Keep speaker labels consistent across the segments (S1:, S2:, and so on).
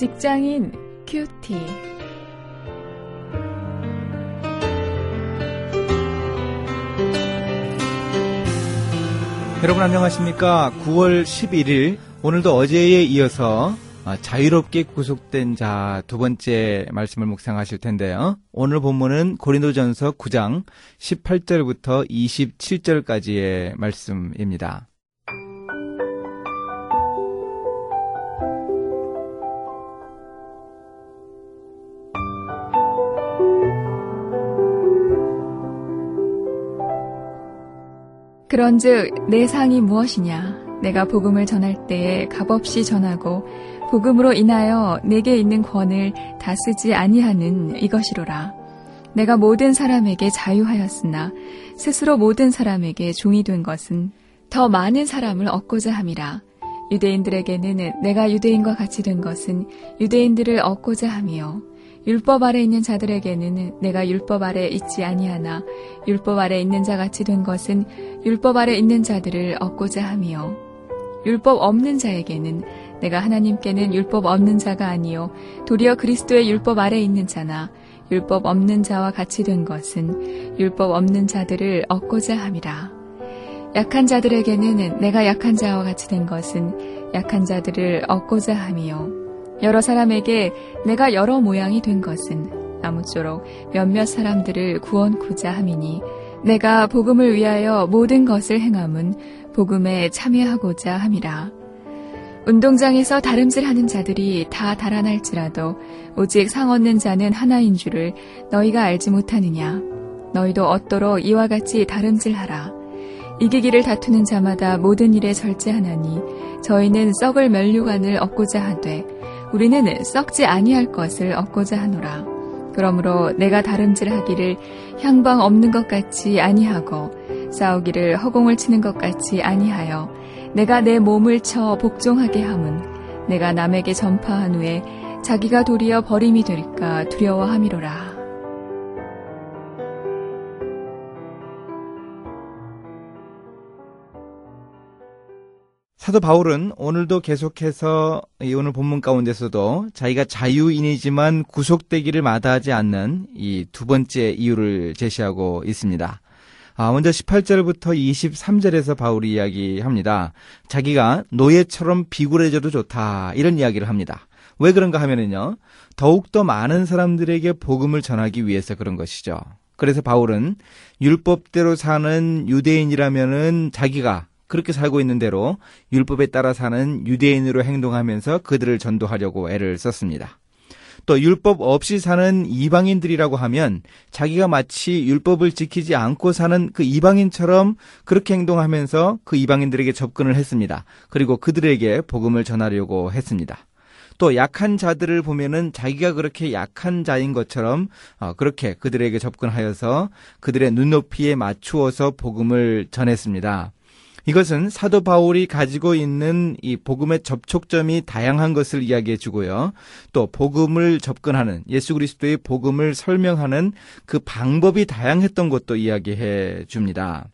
S1: 직장인 큐티.
S2: 여러분 안녕하십니까? 9월 11일 오늘도 어제에 이어서 아, 자유롭게 구속된 자 두 번째 말씀을 묵상하실 텐데요. 오늘 본문은 고린도전서 9장 18절부터 27절까지의 말씀입니다.
S1: 그런즉 내 상이 무엇이냐? 내가 복음을 전할 때에 값없이 전하고 복음으로 인하여 내게 있는 권을 다 쓰지 아니하는 이것이로라. 내가 모든 사람에게 자유하였으나 스스로 모든 사람에게 종이 된 것은 더 많은 사람을 얻고자 함이라. 유대인들에게는 내가 유대인과 같이 된 것은 유대인들을 얻고자 함이요. 율법 아래 있는 자들에게는 내가 율법 아래 있지 아니하나 율법 아래 있는 자 같이 된 것은 율법 아래 있는 자들을 얻고자 함이요. 율법 없는 자에게는 내가 하나님께는 율법 없는 자가 아니요. 도리어 그리스도의 율법 아래 있는 자나 율법 없는 자와 같이 된 것은 율법 없는 자들을 얻고자 함이라. 약한 자들에게는 내가 약한 자와 같이 된 것은 약한 자들을 얻고자 함이요 여러 사람에게 내가 여러 모양이 된 것은 아무쪼록 몇몇 사람들을 구원코자 함이니 내가 복음을 위하여 모든 것을 행함은 복음에 참여하고자 함이라. 운동장에서 다름질하는 자들이 다 달아날지라도 오직 상 얻는 자는 하나인 줄을 너희가 알지 못하느냐. 너희도 얻도록 이와 같이 다름질하라. 이기기를 다투는 자마다 모든 일에 절제하나니 저희는 썩을 면류관을 얻고자 하되 우리는 썩지 아니할 것을 얻고자 하노라. 그러므로 내가 다름질하기를 향방 없는 것 같이 아니하고 싸우기를 허공을 치는 것 같이 아니하여 내가 내 몸을 쳐 복종하게 함은 내가 남에게 전파한 후에 자기가 도리어 버림이 될까 두려워함이로라.
S2: 사도 바울은 오늘도 계속해서 이 오늘 본문 가운데서도 자기가 자유인이지만 구속되기를 마다하지 않는 이 두 번째 이유를 제시하고 있습니다. 아, 먼저 18절부터 23절에서 바울이 이야기합니다. 자기가 노예처럼 비굴해져도 좋다. 이런 이야기를 합니다. 왜 그런가 하면은요. 더욱더 많은 사람들에게 복음을 전하기 위해서 그런 것이죠. 그래서 바울은 율법대로 사는 유대인이라면은 자기가 그렇게 살고 있는 대로 율법에 따라 사는 유대인으로 행동하면서 그들을 전도하려고 애를 썼습니다. 또 율법 없이 사는 이방인들이라고 하면 자기가 마치 율법을 지키지 않고 사는 그 이방인처럼 그렇게 행동하면서 그 이방인들에게 접근을 했습니다. 그리고 그들에게 복음을 전하려고 했습니다. 또 약한 자들을 보면은 자기가 그렇게 약한 자인 것처럼 어, 그렇게 그들에게 접근하여서 그들의 눈높이에 맞추어서 복음을 전했습니다. 이것은 사도 바울이 가지고 있는 이 복음의 접촉점이 다양한 것을 이야기해 주고요. 또 복음을 접근하는 예수 그리스도의 복음을 설명하는 그 방법이 다양했던 것도 이야기해 줍니다.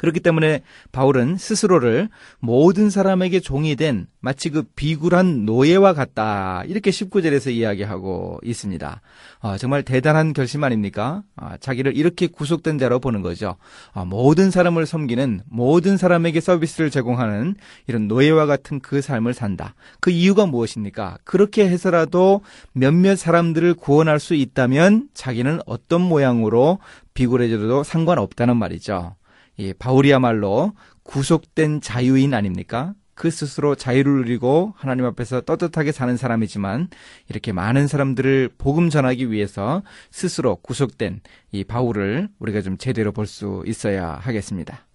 S2: 그렇기 때문에 바울은 스스로를 모든 사람에게 종이 된 마치 그 비굴한 노예와 같다. 이렇게 19절에서 이야기하고 있습니다. 어, 정말 대단한 결심 아닙니까? 어, 자기를 이렇게 구속된 자로 보는 거죠. 어, 모든 사람을 섬기는 모든 사람에게 서비스를 제공하는 이런 노예와 같은 그 삶을 산다. 그 이유가 무엇입니까? 그렇게 해서라도 몇몇 사람들을 구원할 수 있다면 자기는 어떤 모양으로 비굴해져도 상관없다는 말이죠. 이 바울이야말로 구속된 자유인 아닙니까? 그 스스로 자유를 누리고 하나님 앞에서 떳떳하게 사는 사람이지만 이렇게 많은 사람들을 복음 전하기 위해서 스스로 구속된 이 바울을 우리가 좀 제대로 볼 수 있어야 하겠습니다.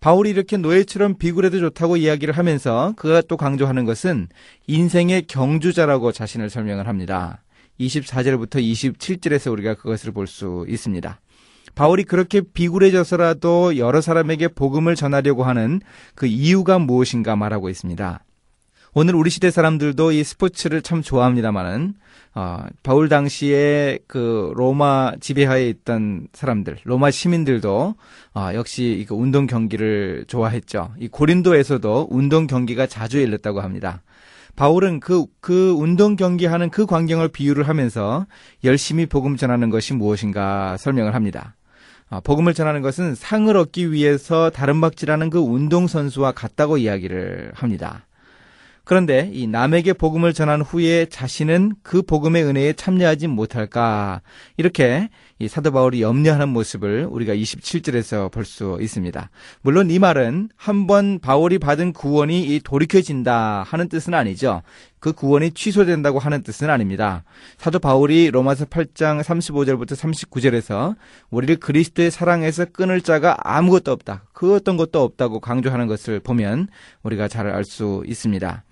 S2: 바울이 이렇게 노예처럼 비굴해도 좋다고 이야기를 하면서 그가 또 강조하는 것은 인생의 경주자라고 자신을 설명을 합니다. 24절부터 27절에서 우리가 그것을 볼 수 있습니다. 바울이 그렇게 비굴해져서라도 여러 사람에게 복음을 전하려고 하는 그 이유가 무엇인가 말하고 있습니다. 오늘 우리 시대 사람들도 이 스포츠를 참 좋아합니다만은 어, 바울 당시에 그 로마 지배하에 있던 사람들, 로마 시민들도 어, 역시 그 운동 경기를 좋아했죠. 이 고린도에서도 운동 경기가 자주 열렸다고 합니다. 바울은 그, 그 운동 경기하는 그 광경을 비유를 하면서 열심히 복음 전하는 것이 무엇인가 설명을 합니다. 아, 복음을 전하는 것은 상을 얻기 위해서 다른박질하는 그 운동선수와 같다고 이야기를 합니다. 그런데 이 남에게 복음을 전한 후에 자신은 그 복음의 은혜에 참여하지 못할까 이렇게 이 사도 바울이 염려하는 모습을 우리가 27절에서 볼 수 있습니다. 물론 이 말은 한번 바울이 받은 구원이 이 돌이켜진다 하는 뜻은 아니죠. 그 구원이 취소된다고 하는 뜻은 아닙니다. 사도 바울이 로마서 8장 35절부터 39절에서 우리를 그리스도의 사랑에서 끊을 자가 아무것도 없다. 그 어떤 것도 없다고 강조하는 것을 보면 우리가 잘 알 수 있습니다.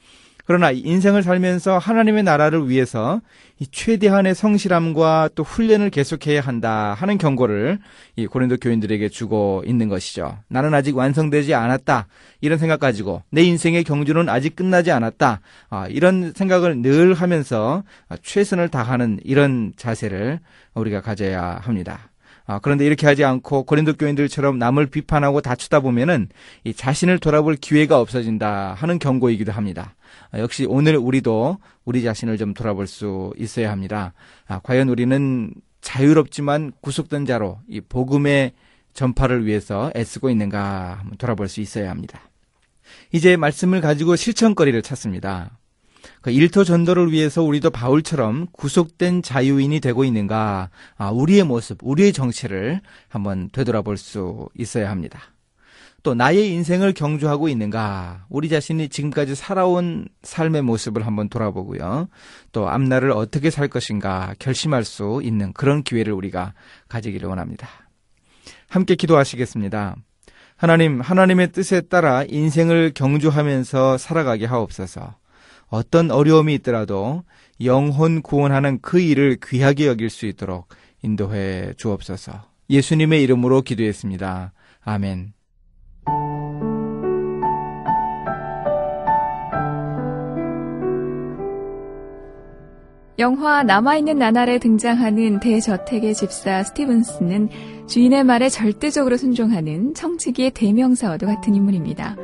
S2: 그러나 인생을 살면서 하나님의 나라를 위해서 이 최대한의 성실함과 또 훈련을 계속해야 한다 하는 경고를 이 고린도 교인들에게 주고 있는 것이죠. 나는 아직 완성되지 않았다. 이런 생각 가지고 내 인생의 경주는 아직 끝나지 않았다. 아, 이런 생각을 늘 하면서 최선을 다하는 이런 자세를 우리가 가져야 합니다. 아, 그런데 이렇게 하지 않고 고린도 교인들처럼 남을 비판하고 다투다 보면은 이 자신을 돌아볼 기회가 없어진다 하는 경고이기도 합니다. 아, 역시 오늘 우리도 우리 자신을 좀 돌아볼 수 있어야 합니다. 아, 과연 우리는 자유롭지만 구속된 자로 이 복음의 전파를 위해서 애쓰고 있는가 한번 돌아볼 수 있어야 합니다. 이제 말씀을 가지고 실천거리를 찾습니다. 그 일터 전도를 위해서 우리도 바울처럼 구속된 자유인이 되고 있는가, 아, 우리의 모습, 우리의 정체를 한번 되돌아볼 수 있어야 합니다. 또 나의 인생을 경주하고 있는가, 우리 자신이 지금까지 살아온 삶의 모습을 한번 돌아보고요. 또 앞날을 어떻게 살 것인가 결심할 수 있는 그런 기회를 우리가 가지기를 원합니다. 함께 기도하시겠습니다. 하나님, 하나님의 뜻에 따라 인생을 경주하면서 살아가게 하옵소서. 어떤 어려움이 있더라도 영혼 구원하는 그 일을 귀하게 여길 수 있도록 인도해 주옵소서. 예수님의 이름으로 기도했습니다. 아멘.
S1: 영화 남아있는 나날에 등장하는 대저택의 집사 스티븐스는 주인의 말에 절대적으로 순종하는 청지기의 대명사와도 같은 인물입니다.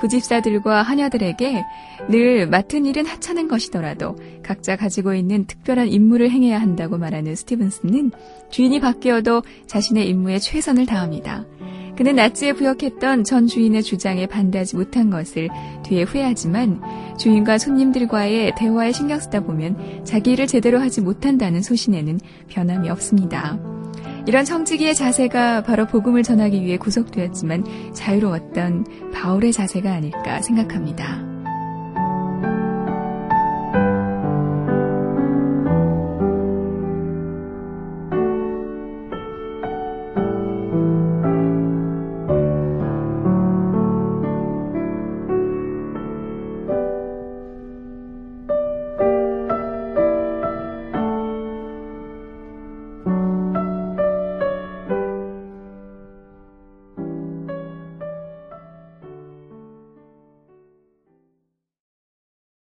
S1: 부집사들과 하녀들에게 늘 맡은 일은 하찮은 것이더라도 각자 가지고 있는 특별한 임무를 행해야 한다고 말하는 스티븐스는 주인이 바뀌어도 자신의 임무에 최선을 다합니다. 그는 나치에 부역했던 전 주인의 주장에 반대하지 못한 것을 뒤에 후회하지만 주인과 손님들과의 대화에 신경 쓰다 보면 자기 일을 제대로 하지 못한다는 소신에는 변함이 없습니다. 이런 청지기의 자세가 바로 복음을 전하기 위해 구속되었지만 자유로웠던 바울의 자세가 아닐까 생각합니다.